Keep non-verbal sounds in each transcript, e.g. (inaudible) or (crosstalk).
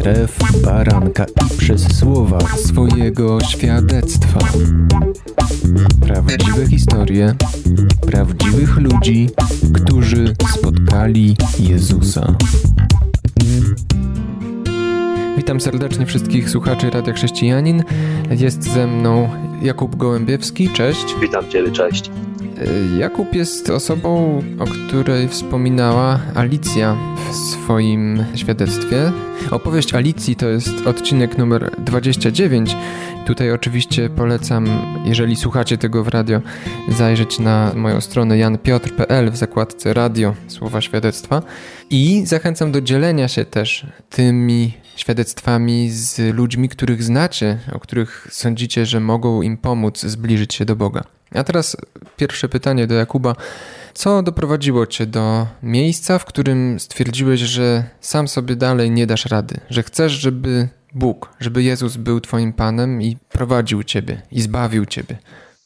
krew baranka i przez słowa swojego świadectwa. Prawdziwe historie prawdziwych ludzi, którzy spotkali Jezusa. Witam serdecznie wszystkich słuchaczy Radia Chrześcijanin. Jest ze mną Jakub Gołębiewski, cześć. Witam Cię, cześć. Jakub jest osobą, o której wspominała Alicja w swoim świadectwie. Opowieść Alicji to jest odcinek numer 29. Tutaj oczywiście polecam, jeżeli słuchacie tego w radio, zajrzeć na moją stronę janpiotr.pl w zakładce radio, słowa świadectwa. I zachęcam do dzielenia się też tymi świadectwami z ludźmi, których znacie, o których sądzicie, że mogą im pomóc zbliżyć się do Boga. A teraz pierwsze pytanie do Jakuba. Co doprowadziło cię do miejsca, w którym stwierdziłeś, że sam sobie dalej nie dasz rady, że chcesz, żeby Bóg, żeby Jezus był twoim Panem i prowadził ciebie i zbawił ciebie?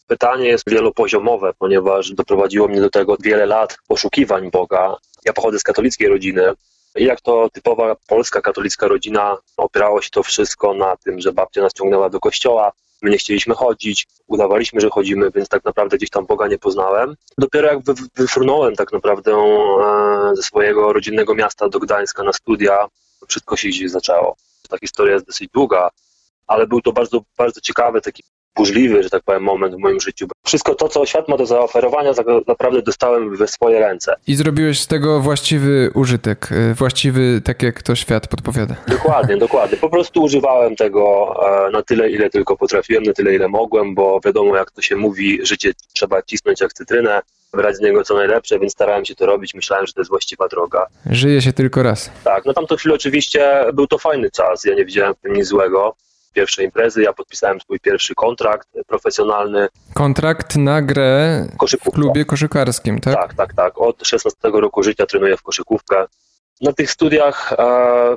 Pytanie jest wielopoziomowe, ponieważ doprowadziło mnie do tego wiele lat poszukiwań Boga. Ja pochodzę z katolickiej rodziny. I jak to typowa polska katolicka rodzina, opierało się to wszystko na tym, że babcia nas ciągnęła do kościoła, My nie chcieliśmy chodzić, udawaliśmy, że chodzimy, więc tak naprawdę gdzieś tam Boga nie poznałem. Dopiero jak wyfrunąłem tak naprawdę e, ze swojego rodzinnego miasta do Gdańska na studia, wszystko się gdzieś zaczęło. Ta historia jest dosyć długa, ale był to bardzo, bardzo ciekawy taki burzliwy, że tak powiem, moment w moim życiu. Wszystko to, co świat ma do zaoferowania, tak naprawdę dostałem we swoje ręce. I zrobiłeś z tego właściwy użytek, y, właściwy tak jak to świat podpowiada. Dokładnie, dokładnie. Po prostu używałem tego e, na tyle, ile tylko potrafiłem, na tyle, ile mogłem, bo wiadomo, jak to się mówi, życie trzeba cisnąć jak cytrynę, brać z niego co najlepsze, więc starałem się to robić. Myślałem, że to jest właściwa droga. Żyje się tylko raz. Tak, no tamto chwilę oczywiście był to fajny czas, ja nie widziałem w tym nic złego pierwsze imprezy. Ja podpisałem swój pierwszy kontrakt profesjonalny. Kontrakt na grę w klubie koszykarskim, tak? Tak, tak, tak. Od 16 roku życia trenuję w koszykówkę. Na tych studiach e,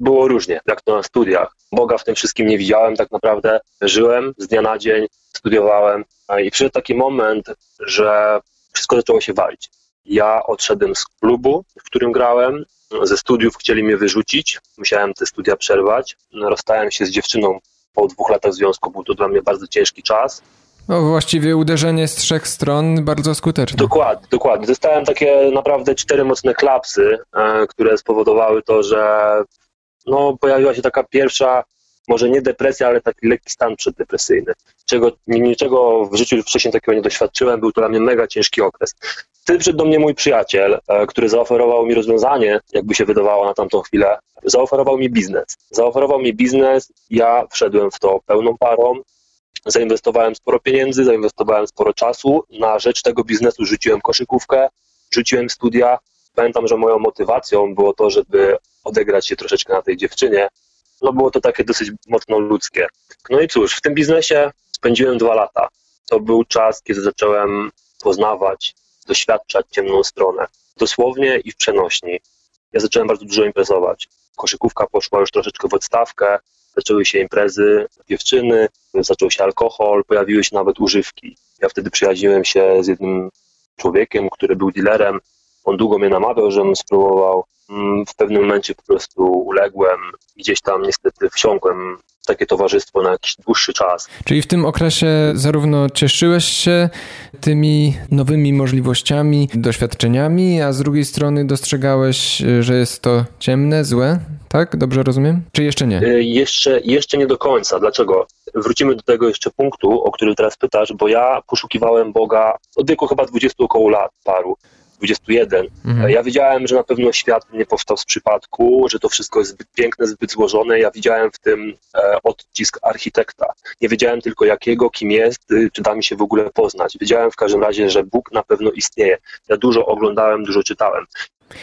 było różnie, jak to na studiach. Boga w tym wszystkim nie widziałem tak naprawdę. Żyłem z dnia na dzień, studiowałem e, i przyszedł taki moment, że wszystko zaczęło się walić. Ja odszedłem z klubu, w którym grałem, ze studiów chcieli mnie wyrzucić, musiałem te studia przerwać. Rozstałem się z dziewczyną po dwóch latach związku, był to dla mnie bardzo ciężki czas. No właściwie uderzenie z trzech stron bardzo skuteczne. Dokładnie, dokładnie. Dostałem takie naprawdę cztery mocne klapsy, e, które spowodowały to, że no, pojawiła się taka pierwsza, może nie depresja, ale taki lekki stan przeddepresyjny. Czego, niczego w życiu wcześniej takiego nie doświadczyłem, był to dla mnie mega ciężki okres. Wtedy przyszedł do mnie mój przyjaciel, e, który zaoferował mi rozwiązanie, jakby się wydawało na tamtą chwilę. Zaoferował mi biznes. Zaoferował mi biznes, ja wszedłem w to pełną parą. Zainwestowałem sporo pieniędzy, zainwestowałem sporo czasu. Na rzecz tego biznesu rzuciłem koszykówkę, rzuciłem studia. Pamiętam, że moją motywacją było to, żeby odegrać się troszeczkę na tej dziewczynie. No było to takie dosyć mocno ludzkie. No i cóż, w tym biznesie spędziłem dwa lata. To był czas, kiedy zacząłem poznawać doświadczać ciemną stronę. Dosłownie i w przenośni. Ja zacząłem bardzo dużo imprezować. Koszykówka poszła już troszeczkę w odstawkę, zaczęły się imprezy, dziewczyny, zaczął się alkohol, pojawiły się nawet używki. Ja wtedy przyjaźniłem się z jednym człowiekiem, który był dealerem. On długo mnie namawiał, żebym spróbował. Mm, w pewnym momencie po prostu uległem, gdzieś tam niestety wsiąkłem takie towarzystwo na jakiś dłuższy czas. Czyli w tym okresie zarówno cieszyłeś się tymi nowymi możliwościami, doświadczeniami, a z drugiej strony dostrzegałeś, że jest to ciemne, złe, tak? Dobrze rozumiem? Czy jeszcze nie? Y, jeszcze, jeszcze nie do końca. Dlaczego? Wrócimy do tego jeszcze punktu, o który teraz pytasz, bo ja poszukiwałem Boga od wieku chyba 20 około lat paru. 21. Mhm. Ja wiedziałem, że na pewno świat nie powstał z przypadku, że to wszystko jest zbyt piękne, zbyt złożone. Ja widziałem w tym e, odcisk architekta. Nie wiedziałem tylko jakiego, kim jest, y, czy da mi się w ogóle poznać. Wiedziałem w każdym razie, że Bóg na pewno istnieje. Ja dużo oglądałem, dużo czytałem.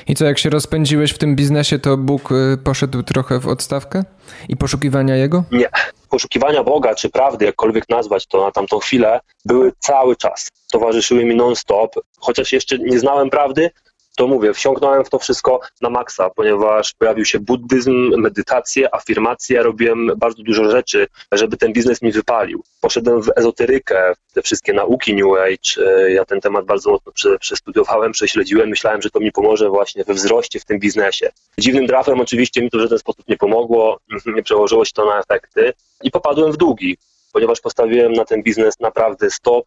I co, jak się rozpędziłeś w tym biznesie, to Bóg y, poszedł trochę w odstawkę i poszukiwania Jego? Nie. Poszukiwania Boga, czy prawdy, jakkolwiek nazwać to na tamtą chwilę, były cały czas. Towarzyszyły mi non-stop, chociaż jeszcze nie znałem prawdy, to mówię, wsiąknąłem w to wszystko na maksa, ponieważ pojawił się buddyzm, medytacje, afirmacje, robiłem bardzo dużo rzeczy, żeby ten biznes mi wypalił. Poszedłem w ezoterykę, te wszystkie nauki New Age, ja ten temat bardzo mocno przestudiowałem, prześledziłem, myślałem, że to mi pomoże właśnie we wzroście w tym biznesie. Dziwnym trafem oczywiście mi to w żaden sposób nie pomogło, (laughs) nie przełożyło się to na efekty i popadłem w długi, ponieważ postawiłem na ten biznes naprawdę 100%.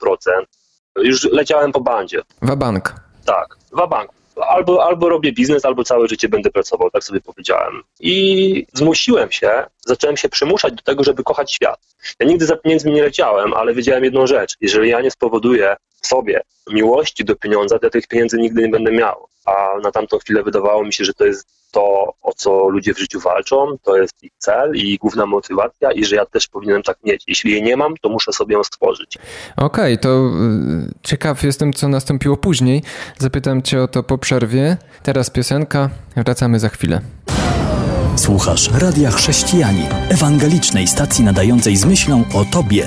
Już leciałem po bandzie. Wabank. Tak, wabank albo, albo robię biznes, albo całe życie będę pracował, tak sobie powiedziałem. I zmusiłem się, zacząłem się przymuszać do tego, żeby kochać świat. Ja nigdy za pieniędzmi nie leciałem, ale wiedziałem jedną rzecz. Jeżeli ja nie spowoduję sobie miłości do pieniądza, to ja tych pieniędzy nigdy nie będę miał. A na tamtą chwilę wydawało mi się, że to jest to, o co ludzie w życiu walczą, to jest ich cel i główna motywacja i że ja też powinienem tak mieć. Jeśli jej nie mam, to muszę sobie ją stworzyć. Okej, okay, to y, ciekaw jestem, co nastąpiło później. Zapytam cię o to po przerwie. Teraz piosenka, wracamy za chwilę. Słuchasz Radia Chrześcijani, ewangelicznej stacji nadającej z myślą o Tobie.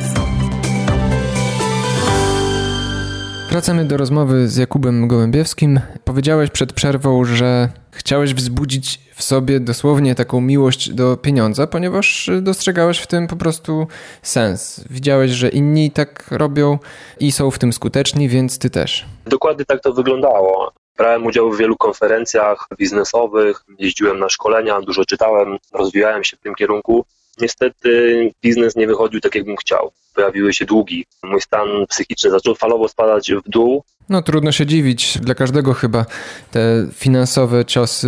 Wracamy do rozmowy z Jakubem Gołębiewskim. Powiedziałeś przed przerwą, że chciałeś wzbudzić w sobie dosłownie taką miłość do pieniądza, ponieważ dostrzegałeś w tym po prostu sens. Widziałeś, że inni tak robią i są w tym skuteczni, więc ty też. Dokładnie tak to wyglądało. Brałem udział w wielu konferencjach biznesowych, jeździłem na szkolenia, dużo czytałem, rozwijałem się w tym kierunku. Niestety biznes nie wychodził tak, jakbym chciał. Pojawiły się długi. Mój stan psychiczny zaczął falowo spadać w dół. No trudno się dziwić. Dla każdego chyba te finansowe ciosy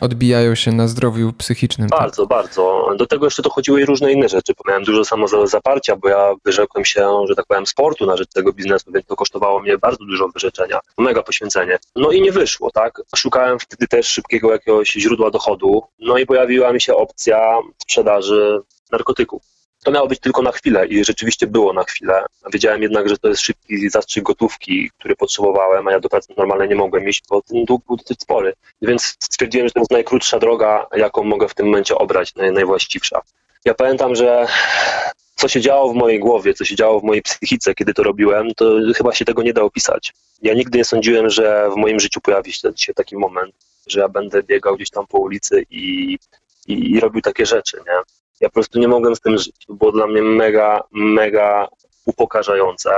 odbijają się na zdrowiu psychicznym. Bardzo, tak? bardzo. Do tego jeszcze dochodziły i różne inne rzeczy. Miałem dużo samozaparcia, bo ja wyrzekłem się, że tak powiem, sportu na rzecz tego biznesu, więc to kosztowało mnie bardzo dużo wyrzeczenia. Mega poświęcenie. No i nie wyszło, tak? Szukałem wtedy też szybkiego jakiegoś źródła dochodu. No i pojawiła mi się opcja sprzedaży narkotyków. To miało być tylko na chwilę i rzeczywiście było na chwilę. Wiedziałem jednak, że to jest szybki zastrzyk gotówki, który potrzebowałem, a ja do pracy normalnie nie mogłem iść, bo ten dług był dosyć spory. Więc stwierdziłem, że to jest najkrótsza droga, jaką mogę w tym momencie obrać, najwłaściwsza. Ja pamiętam, że co się działo w mojej głowie, co się działo w mojej psychice, kiedy to robiłem, to chyba się tego nie da opisać. Ja nigdy nie sądziłem, że w moim życiu pojawi się taki moment, że ja będę biegał gdzieś tam po ulicy i, i, i robił takie rzeczy, nie? Ja po prostu nie mogłem z tym żyć. To było dla mnie mega, mega upokarzające.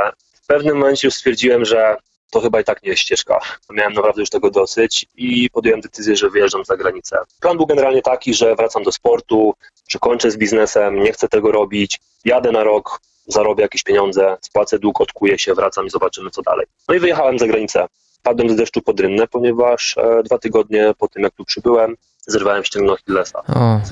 W pewnym momencie już stwierdziłem, że to chyba i tak nie jest ścieżka. Miałem naprawdę już tego dosyć i podjąłem decyzję, że wyjeżdżam za granicę. Plan był generalnie taki, że wracam do sportu, że kończę z biznesem, nie chcę tego robić, jadę na rok, zarobię jakieś pieniądze, spłacę dług, odkuję się, wracam i zobaczymy co dalej. No i wyjechałem za granicę. Padłem z deszczu pod rynnę, ponieważ e, dwa tygodnie po tym, jak tu przybyłem, zerwałem ścięgno Achillesa.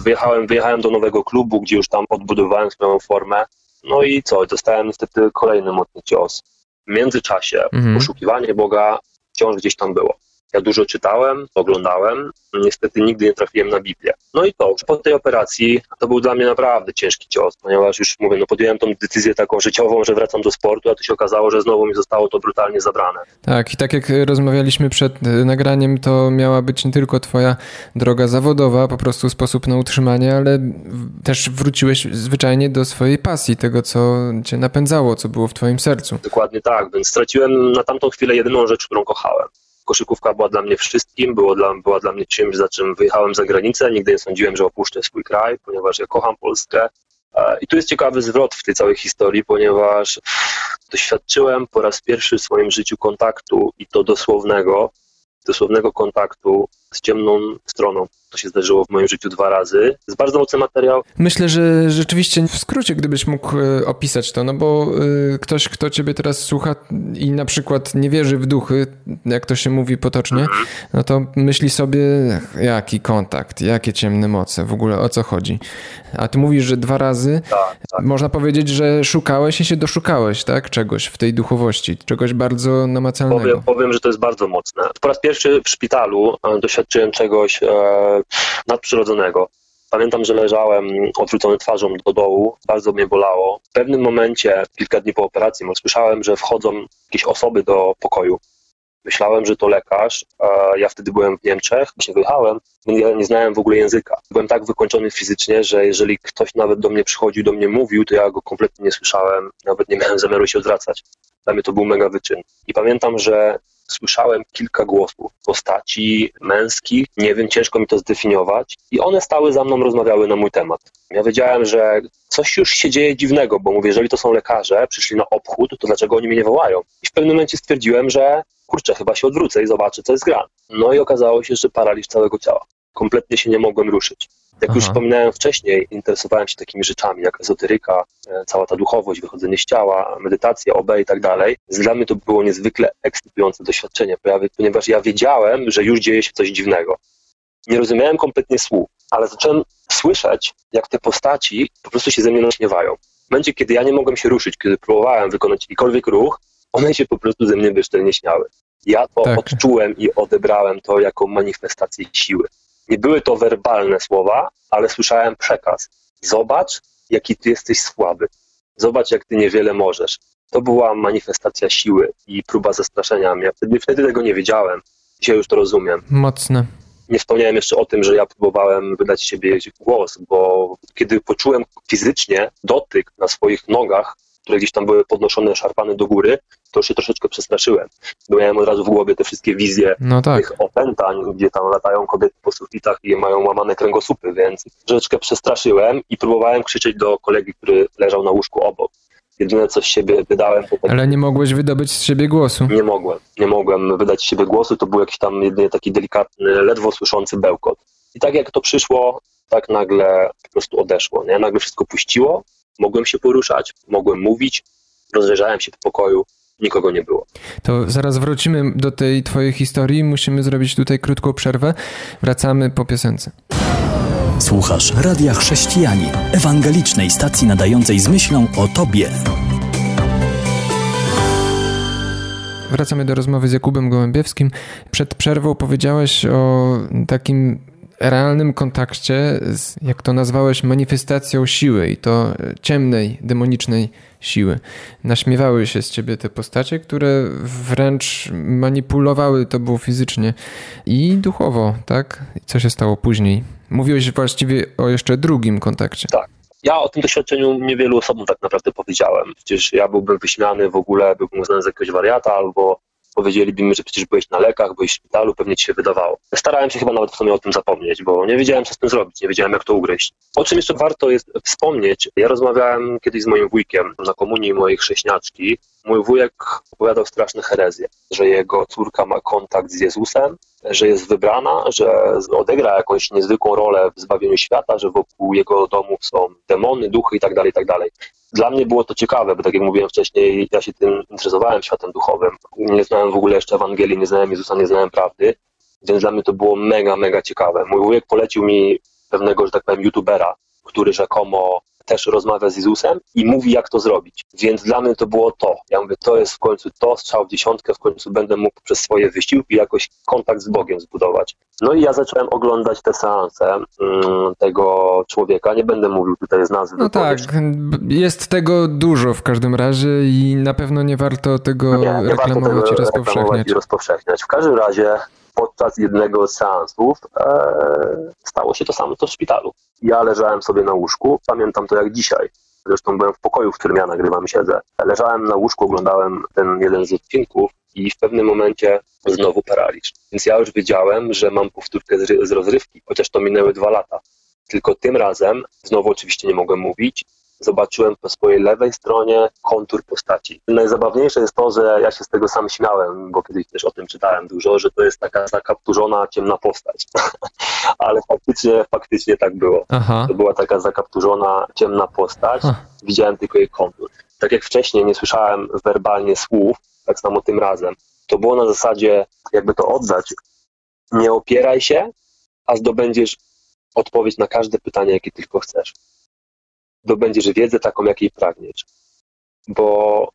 Wyjechałem, wyjechałem do nowego klubu, gdzie już tam odbudowałem swoją formę. No i co? Dostałem niestety kolejny mocny cios. W międzyczasie mhm. poszukiwanie Boga wciąż gdzieś tam było. Ja dużo czytałem, oglądałem, niestety nigdy nie trafiłem na Biblię. No i to, po tej operacji to był dla mnie naprawdę ciężki cios, ponieważ już mówię, no podjąłem tą decyzję taką życiową, że wracam do sportu, a to się okazało, że znowu mi zostało to brutalnie zabrane. Tak, i tak jak rozmawialiśmy przed e, nagraniem, to miała być nie tylko twoja droga zawodowa, po prostu sposób na utrzymanie, ale też wróciłeś zwyczajnie do swojej pasji, tego, co cię napędzało, co było w twoim sercu. Dokładnie tak, więc straciłem na tamtą chwilę jedyną rzecz, którą kochałem koszykówka była dla mnie wszystkim, było dla, była dla mnie czymś, za czym wyjechałem za granicę. Nigdy nie sądziłem, że opuszczę swój kraj, ponieważ ja kocham Polskę. E, I tu jest ciekawy zwrot w tej całej historii, ponieważ doświadczyłem po raz pierwszy w swoim życiu kontaktu i to dosłownego, dosłownego kontaktu z ciemną stroną. To się zdarzyło w moim życiu dwa razy. Jest bardzo mocny materiał. Myślę, że rzeczywiście w skrócie, gdybyś mógł e, opisać to, no bo e, ktoś, kto ciebie teraz słucha i na przykład nie wierzy w duchy, jak to się mówi potocznie, mhm. no to myśli sobie, jaki kontakt, jakie ciemne moce, w ogóle o co chodzi. A ty mówisz, że dwa razy. Tak, tak. Można powiedzieć, że szukałeś i się doszukałeś, tak? Czegoś w tej duchowości, czegoś bardzo namacalnego. Powiem, powiem że to jest bardzo mocne. Po raz pierwszy w szpitalu e, doświadczyłem czegoś e, nadprzyrodzonego. Pamiętam, że leżałem odwrócony twarzą do dołu, bardzo mnie bolało. W pewnym momencie, kilka dni po operacji, usłyszałem, że wchodzą jakieś osoby do pokoju. Myślałem, że to lekarz. Ja wtedy byłem w Niemczech, właśnie wyjechałem, więc ja nie znałem w ogóle języka. Byłem tak wykończony fizycznie, że jeżeli ktoś nawet do mnie przychodził, do mnie mówił, to ja go kompletnie nie słyszałem, nawet nie miałem zamiaru się odwracać. Dla mnie to był mega wyczyn. I pamiętam, że słyszałem kilka głosów, postaci męskich, nie wiem, ciężko mi to zdefiniować, i one stały za mną, rozmawiały na mój temat. Ja wiedziałem, że coś już się dzieje dziwnego, bo mówię, jeżeli to są lekarze, przyszli na obchód, to dlaczego oni mnie nie wołają? I w pewnym momencie stwierdziłem, że kurczę, chyba się odwrócę i zobaczę, co jest gra. No i okazało się, że paraliż całego ciała. Kompletnie się nie mogłem ruszyć. Jak Aha. już wspominałem wcześniej, interesowałem się takimi rzeczami jak ezoteryka, e, cała ta duchowość, wychodzenie z ciała, medytacja, OB i tak dalej. Dla mnie to było niezwykle ekscytujące doświadczenie, ponieważ ja wiedziałem, że już dzieje się coś dziwnego. Nie rozumiałem kompletnie słów, ale zacząłem słyszeć, jak te postaci po prostu się ze mnie naśmiewają. W momencie, kiedy ja nie mogłem się ruszyć, kiedy próbowałem wykonać jakikolwiek ruch, one się po prostu ze mnie bezczelnie śmiały. Ja to tak. odczułem i odebrałem to jako manifestację siły. Nie były to werbalne słowa, ale słyszałem przekaz. Zobacz, jaki ty jesteś słaby. Zobacz, jak ty niewiele możesz. To była manifestacja siły i próba zastraszenia mnie. Wtedy, wtedy tego nie wiedziałem. Dzisiaj już to rozumiem. Mocne. Nie wspomniałem jeszcze o tym, że ja próbowałem wydać siebie głos, bo kiedy poczułem fizycznie dotyk na swoich nogach, które gdzieś tam były podnoszone, szarpane do góry, to się troszeczkę przestraszyłem. Bo miałem od razu w głowie te wszystkie wizje no tak. tych opętań, gdzie tam latają kobiety po sufitach i mają łamane kręgosłupy, więc troszeczkę przestraszyłem i próbowałem krzyczeć do kolegi, który leżał na łóżku obok. Jedyne, co z siebie wydałem... To Ale nie mogłeś wydobyć z siebie głosu? Nie mogłem. Nie mogłem wydać z siebie głosu. To był jakiś tam jedynie taki delikatny, ledwo słyszący bełkot. I tak jak to przyszło, tak nagle po prostu odeszło. Nie? Nagle wszystko puściło mogłem się poruszać, mogłem mówić, rozejrzałem się po pokoju, nikogo nie było. To zaraz wrócimy do tej twojej historii. Musimy zrobić tutaj krótką przerwę. Wracamy po piosence. Słuchasz Radia Chrześcijani, ewangelicznej stacji nadającej z myślą o Tobie. Wracamy do rozmowy z Jakubem Gołębiewskim. Przed przerwą powiedziałeś o takim realnym kontakcie z, jak to nazwałeś, manifestacją siły i to ciemnej, demonicznej siły. Naśmiewały się z ciebie te postacie, które wręcz manipulowały tobą fizycznie i duchowo, tak? Co się stało później? Mówiłeś właściwie o jeszcze drugim kontakcie. Tak. Ja o tym doświadczeniu niewielu osobom tak naprawdę powiedziałem. Przecież ja byłbym wyśmiany w ogóle, byłbym uznany za jakiegoś wariata albo powiedzieliby mi, że przecież byłeś na lekach, byłeś w szpitalu, pewnie ci się wydawało. Starałem się chyba nawet w sumie o tym zapomnieć, bo nie wiedziałem, co z tym zrobić, nie wiedziałem, jak to ugryźć. O czym jeszcze warto jest wspomnieć, ja rozmawiałem kiedyś z moim wujkiem na komunii mojej chrześniaczki. Mój wujek opowiadał straszne herezje, że jego córka ma kontakt z Jezusem, że jest wybrana, że odegra jakąś niezwykłą rolę w zbawieniu świata, że wokół jego domu są demony, duchy itd., tak itd. Tak Dla mnie było to ciekawe, bo tak jak mówiłem wcześniej, ja się tym interesowałem światem duchowym. Nie znałem w ogóle jeszcze Ewangelii, nie znałem Jezusa, nie znałem prawdy, więc dla mnie to było mega, mega ciekawe. Mój wujek polecił mi pewnego, że tak powiem, youtubera, który rzekomo też rozmawia z Jezusem i mówi, jak to zrobić. Więc dla mnie to było to. Ja mówię, to jest w końcu to, strzał w dziesiątkę, w końcu będę mógł przez swoje wysiłki jakoś kontakt z Bogiem zbudować. No i ja zacząłem oglądać te seanse mm, tego człowieka. Nie będę mówił tutaj z nazwy. No tak, jest tego dużo w każdym razie i na pewno nie warto tego nie, nie reklamować warto tego i rozpowszechniać. i rozpowszechniać. W każdym razie podczas jednego z seansów e, stało się to samo co w szpitalu. Ja leżałem sobie na łóżku, pamiętam to jak dzisiaj. Zresztą byłem w pokoju, w którym ja nagrywam, siedzę. Leżałem na łóżku, oglądałem ten jeden z odcinków i w pewnym momencie znowu paraliż. Więc ja już wiedziałem, że mam powtórkę z, rozrywki, chociaż to minęły dwa lata. Tylko tym razem, znowu oczywiście nie mogłem mówić, zobaczyłem po swojej lewej stronie kontur postaci. Najzabawniejsze jest to, że ja się z tego sam śmiałem, bo kiedyś też o tym czytałem dużo, że to jest taka zakapturzona, ciemna postać. (laughs) Ale faktycznie, faktycznie tak było. Aha. To była taka zakapturzona, ciemna postać. Aha. Widziałem tylko jej kontur. Tak jak wcześniej nie słyszałem werbalnie słów, tak samo tym razem. To było na zasadzie, jakby to oddać, nie opieraj się, a zdobędziesz odpowiedź na każde pytanie, jakie tylko chcesz zdobędziesz wiedzę taką, jakiej pragniesz. Bo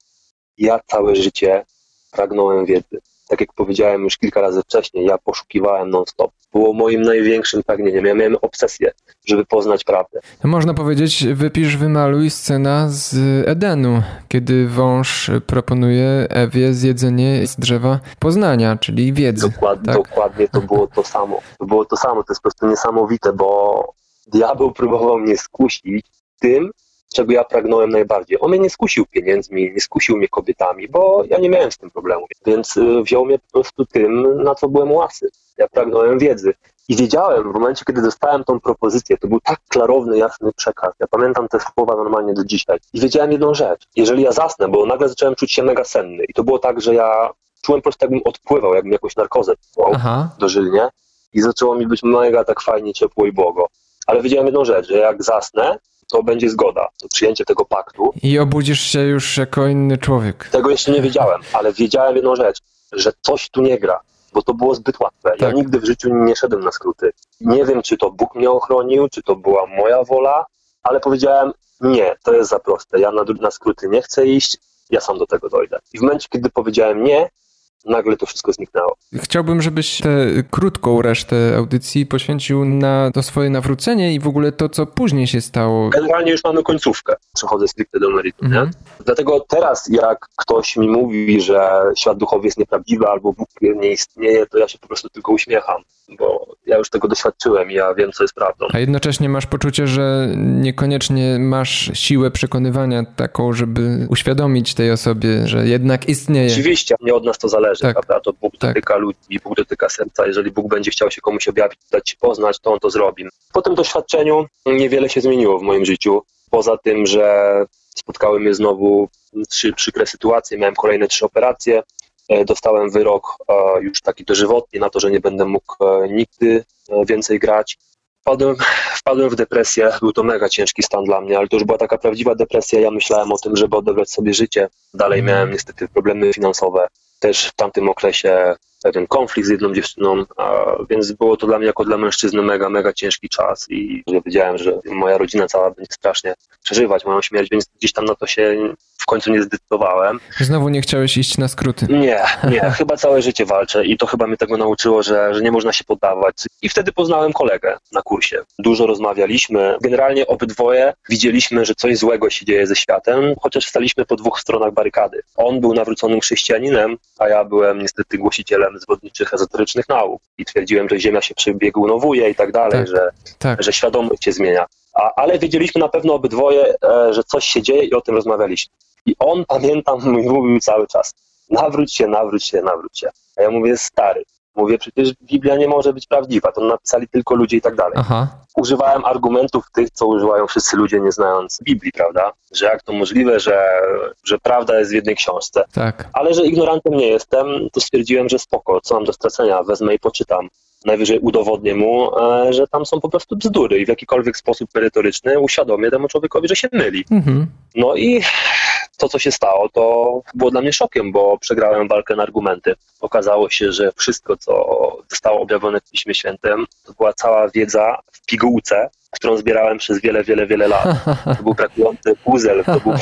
ja całe życie pragnąłem wiedzy. Tak jak powiedziałem już kilka razy wcześniej, ja poszukiwałem non-stop. Było moim największym pragnieniem. Ja miałem obsesję, żeby poznać prawdę. Można powiedzieć, wypisz, wymaluj scena z Edenu, kiedy wąż proponuje Ewie zjedzenie z drzewa poznania, czyli wiedzy. Dokładnie, tak? dokładnie to było to samo. To było to samo. To jest po prostu niesamowite, bo diabeł próbował mnie skusić tym, czego ja pragnąłem najbardziej. On mnie nie skusił pieniędzmi, nie skusił mnie kobietami, bo ja nie miałem z tym problemu. Więc y, wziął mnie po prostu tym, na co byłem łasy. Ja pragnąłem wiedzy. I wiedziałem w momencie, kiedy dostałem tą propozycję, to był tak klarowny, jasny przekaz. Ja pamiętam te słowa normalnie do dzisiaj. I wiedziałem jedną rzecz. Jeżeli ja zasnę, bo nagle zacząłem czuć się mega senny. I to było tak, że ja czułem po prostu jakbym odpływał, jakbym jakąś narkozę Aha. dożylnie. I zaczęło mi być mega tak fajnie, ciepło i błogo. Ale wiedziałem jedną rzecz, że jak zasnę, to będzie zgoda, to przyjęcie tego paktu. I obudzisz się już jako inny człowiek. Tego jeszcze nie wiedziałem, ale wiedziałem jedną rzecz, że coś tu nie gra, bo to było zbyt łatwe. Tak. Ja nigdy w życiu nie szedłem na skróty. Nie wiem, czy to Bóg mnie ochronił, czy to była moja wola, ale powiedziałem, nie, to jest za proste. Ja na, na skróty nie chcę iść, ja sam do tego dojdę. I w momencie, kiedy powiedziałem nie, nagle to wszystko zniknęło. Chciałbym, żebyś tę krótką resztę audycji poświęcił na to swoje nawrócenie i w ogóle to, co później się stało. Generalnie już mamy końcówkę. Przechodzę stricte do meritum, mhm. nie? Dlatego teraz, jak ktoś mi mówi, że świat duchowy jest nieprawdziwy albo Bóg nie istnieje, to ja się po prostu tylko uśmiecham, bo ja już tego doświadczyłem i ja wiem, co jest prawdą. A jednocześnie masz poczucie, że niekoniecznie masz siłę przekonywania taką, żeby uświadomić tej osobie, że jednak istnieje. Oczywiście, nie od nas to zależy, tak. prawda? To Bóg tak. dotyka ludzi, Bóg dotyka serca. Jeżeli Bóg będzie chciał się komuś objawić, dać ci poznać, to on to zrobi. Po tym doświadczeniu niewiele się zmieniło w moim życiu. Poza tym, że spotkały mnie znowu trzy przykre sytuacje, miałem kolejne trzy operacje, e, dostałem wyrok e, już taki dożywotni na to, że nie będę mógł e, nigdy więcej grać. Wpadłem, wpadłem w depresję, był to mega ciężki stan dla mnie, ale to już była taka prawdziwa depresja. Ja myślałem o tym, żeby odebrać sobie życie. Dalej mhm. miałem niestety problemy finansowe. Też w tamtym okresie pewien konflikt z jedną dziewczyną, więc było to dla mnie jako dla mężczyzny mega, mega ciężki czas i ja wiedziałem, że moja rodzina cała będzie strasznie przeżywać moją śmierć, więc gdzieś tam na to się w końcu nie zdecydowałem. Znowu nie chciałeś iść na skróty? Nie, nie, (laughs) chyba całe życie walczę i to chyba mnie tego nauczyło, że, że nie można się poddawać. I wtedy poznałem kolegę na kursie. Dużo rozmawialiśmy. Generalnie obydwoje widzieliśmy, że coś złego się dzieje ze światem, chociaż staliśmy po dwóch stronach barykady. On był nawróconym chrześcijaninem, a ja byłem niestety głosicielem zwodniczych ezoterycznych nauk i twierdziłem, że Ziemia się przebiegunowuje i tak dalej, tak, że, tak. że świadomość się zmienia. A, ale wiedzieliśmy na pewno obydwoje, e, że coś się dzieje i o tym rozmawialiśmy. I on, pamiętam, (laughs) mówił cały czas, nawróć się, nawróć się, nawróć się. A ja mówię, stary, mówię, przecież Biblia nie może być prawdziwa, to napisali tylko ludzie i tak dalej. Aha. Używałem argumentów tych, co używają wszyscy ludzie, nie znając Biblii, prawda? Że jak to możliwe, że, że prawda jest w jednej książce. Tak. Ale że ignorantem nie jestem, to stwierdziłem, że spoko, co mam do stracenia, wezmę i poczytam najwyżej udowodnię mu, e, że tam są po prostu bzdury i w jakikolwiek sposób merytoryczny uświadomię temu człowiekowi, że się myli. Mhm. No i to, co się stało, to było dla mnie szokiem, bo przegrałem walkę na argumenty. Okazało się, że wszystko, co zostało objawione w Piśmie Świętym, to była cała wiedza w pigułce, którą zbierałem przez wiele, wiele, wiele lat. To był brakujący puzzle, to był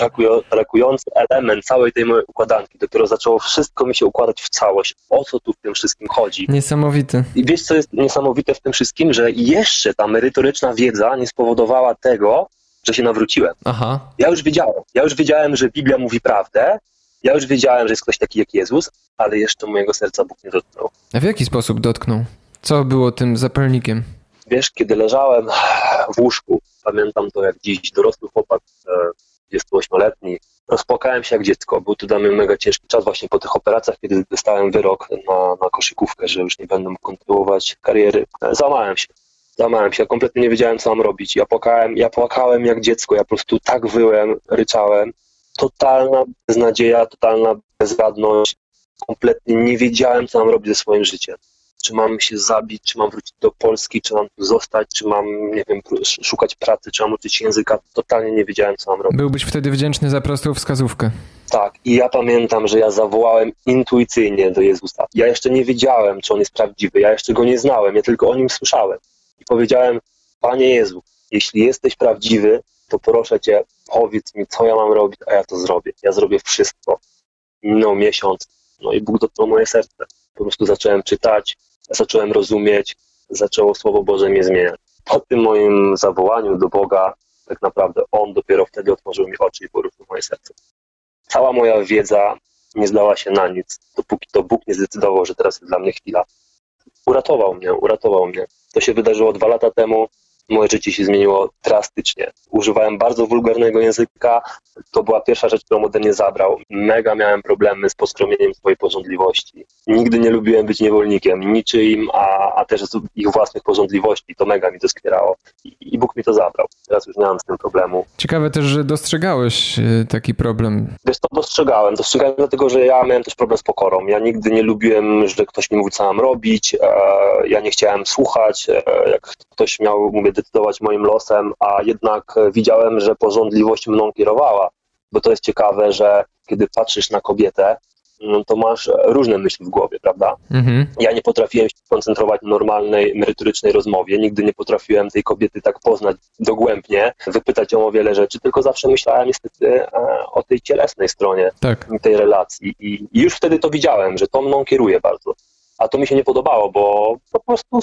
brakujący element całej tej mojej układanki. Dopiero zaczęło wszystko mi się układać w całość. O co tu w tym wszystkim chodzi? Niesamowite. I wiesz, co jest niesamowite w tym wszystkim? Że jeszcze ta merytoryczna wiedza nie spowodowała tego, że się nawróciłem. Aha. Ja już wiedziałem. Ja już wiedziałem, że Biblia mówi prawdę. Ja już wiedziałem, że jest ktoś taki jak Jezus, ale jeszcze mojego serca Bóg nie dotknął. A w jaki sposób dotknął? Co było tym zapalnikiem? Wiesz, kiedy leżałem w łóżku, pamiętam to jak dziś, dorosły chłopak, 28-letni, rozpłakałem się jak dziecko. Był to dla mnie mega ciężki czas właśnie po tych operacjach, kiedy dostałem wyrok na, na koszykówkę, że już nie będę mógł kontynuować kariery. Załamałem się. Załamałem się, kompletnie nie wiedziałem, co mam robić. Ja płakałem, ja płakałem jak dziecko, ja po prostu tak wyłem, ryczałem. Totalna beznadzieja, totalna bezradność. Kompletnie nie wiedziałem, co mam robić ze swoim życiem czy mam się zabić, czy mam wrócić do Polski, czy mam tu zostać, czy mam, nie wiem, szukać pracy, czy mam uczyć języka. Totalnie nie wiedziałem, co mam robić. Byłbyś wtedy wdzięczny za prostą wskazówkę. Tak, i ja pamiętam, że ja zawołałem intuicyjnie do Jezusa. Ja jeszcze nie wiedziałem, czy On jest prawdziwy, ja jeszcze Go nie znałem, ja tylko o Nim słyszałem. I powiedziałem, Panie Jezu, jeśli jesteś prawdziwy, to proszę Cię, powiedz mi, co ja mam robić, a ja to zrobię. Ja zrobię wszystko. Minął miesiąc, no i Bóg dotknął moje serce. Po prostu zacząłem czytać, zacząłem rozumieć, zaczęło Słowo Boże mnie zmieniać. Po tym moim zawołaniu do Boga, tak naprawdę On dopiero wtedy otworzył mi oczy i poruszył moje serce. Cała moja wiedza nie zdała się na nic, dopóki to Bóg nie zdecydował, że teraz jest dla mnie chwila. Uratował mnie, uratował mnie. To się wydarzyło dwa lata temu. Moje życie się zmieniło drastycznie. Używałem bardzo wulgarnego języka. To była pierwsza rzecz, którą ode mnie zabrał. Mega miałem problemy z poskromieniem swojej porządliwości. Nigdy nie lubiłem być niewolnikiem niczyim, a, a też ich własnych porządliwości. To mega mi to skwierało. I, I Bóg mi to zabrał. Teraz już nie mam z tym problemu. Ciekawe też, że dostrzegałeś e, taki problem. Wiesz, to dostrzegałem. Dostrzegałem dlatego, że ja miałem też problem z pokorą. Ja nigdy nie lubiłem, że ktoś mi mówił, co mam robić. E, ja nie chciałem słuchać, e, jak ktoś miał, mówię, decydować moim losem, a jednak widziałem, że porządliwość mną kierowała. Bo to jest ciekawe, że kiedy patrzysz na kobietę, no to masz różne myśli w głowie, prawda? Mhm. Ja nie potrafiłem się koncentrować na normalnej, merytorycznej rozmowie, nigdy nie potrafiłem tej kobiety tak poznać dogłębnie, wypytać ją o wiele rzeczy, tylko zawsze myślałem niestety e, o tej cielesnej stronie tak. tej relacji I, I już wtedy to widziałem, że to mną kieruje bardzo. A to mi się nie podobało, bo po prostu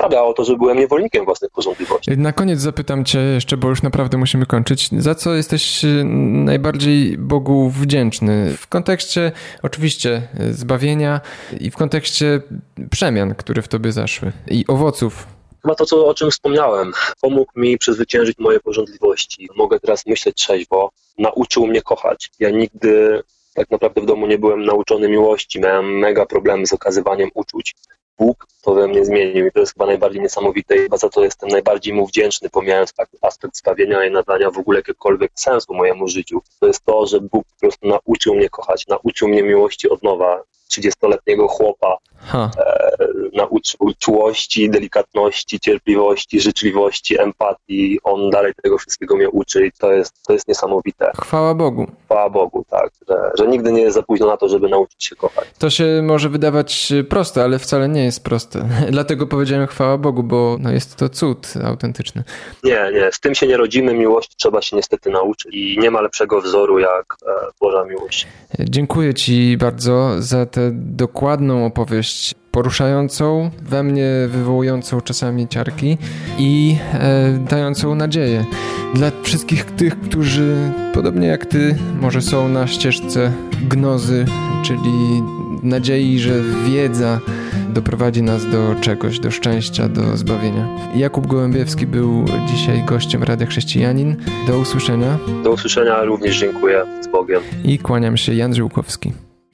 sprawiało to, że byłem niewolnikiem własnych porządliwości. Na koniec zapytam Cię jeszcze, bo już naprawdę musimy kończyć. Za co jesteś y, najbardziej Bogu wdzięczny? W kontekście oczywiście y, zbawienia i w kontekście przemian, które w Tobie zaszły i owoców Chyba to, co, o czym wspomniałem. Pomógł mi przezwyciężyć moje porządliwości. Mogę teraz myśleć trzeźwo. Nauczył mnie kochać. Ja nigdy tak naprawdę w domu nie byłem nauczony miłości. Miałem mega problem z okazywaniem uczuć. Bóg to we mnie zmienił i to jest chyba najbardziej niesamowite i chyba za to jestem najbardziej mu wdzięczny, pomijając aspekt zbawienia i nadania w ogóle jakiegokolwiek sensu mojemu życiu. To jest to, że Bóg po prostu nauczył mnie kochać, nauczył mnie miłości od nowa. 30-letniego chłopa, e, nauczył czułości, delikatności, cierpliwości, życzliwości, empatii. On dalej tego wszystkiego mnie uczy i to jest, to jest niesamowite. Chwała Bogu. Chwała Bogu, tak, że, że nigdy nie jest za późno na to, żeby nauczyć się kochać. To się może wydawać proste, ale wcale nie jest proste. (laughs) Dlatego powiedziałem chwała Bogu, bo no jest to cud autentyczny. Nie, nie, z tym się nie rodzimy. Miłości trzeba się niestety nauczyć i nie ma lepszego wzoru jak e, Boża miłość. Dziękuję Ci bardzo za tę dokładną opowieść poruszającą, we mnie wywołującą czasami ciarki i e, dającą nadzieję dla wszystkich tych, którzy podobnie jak ty, może są na ścieżce gnozy, czyli nadziei, że wiedza doprowadzi nas do czegoś, do szczęścia, do zbawienia. Jakub Gołębiewski był dzisiaj gościem Radia Chrześcijanin. Do usłyszenia. Do usłyszenia, również dziękuję. Z Bogiem. I kłaniam się, Jan Żyłkowski.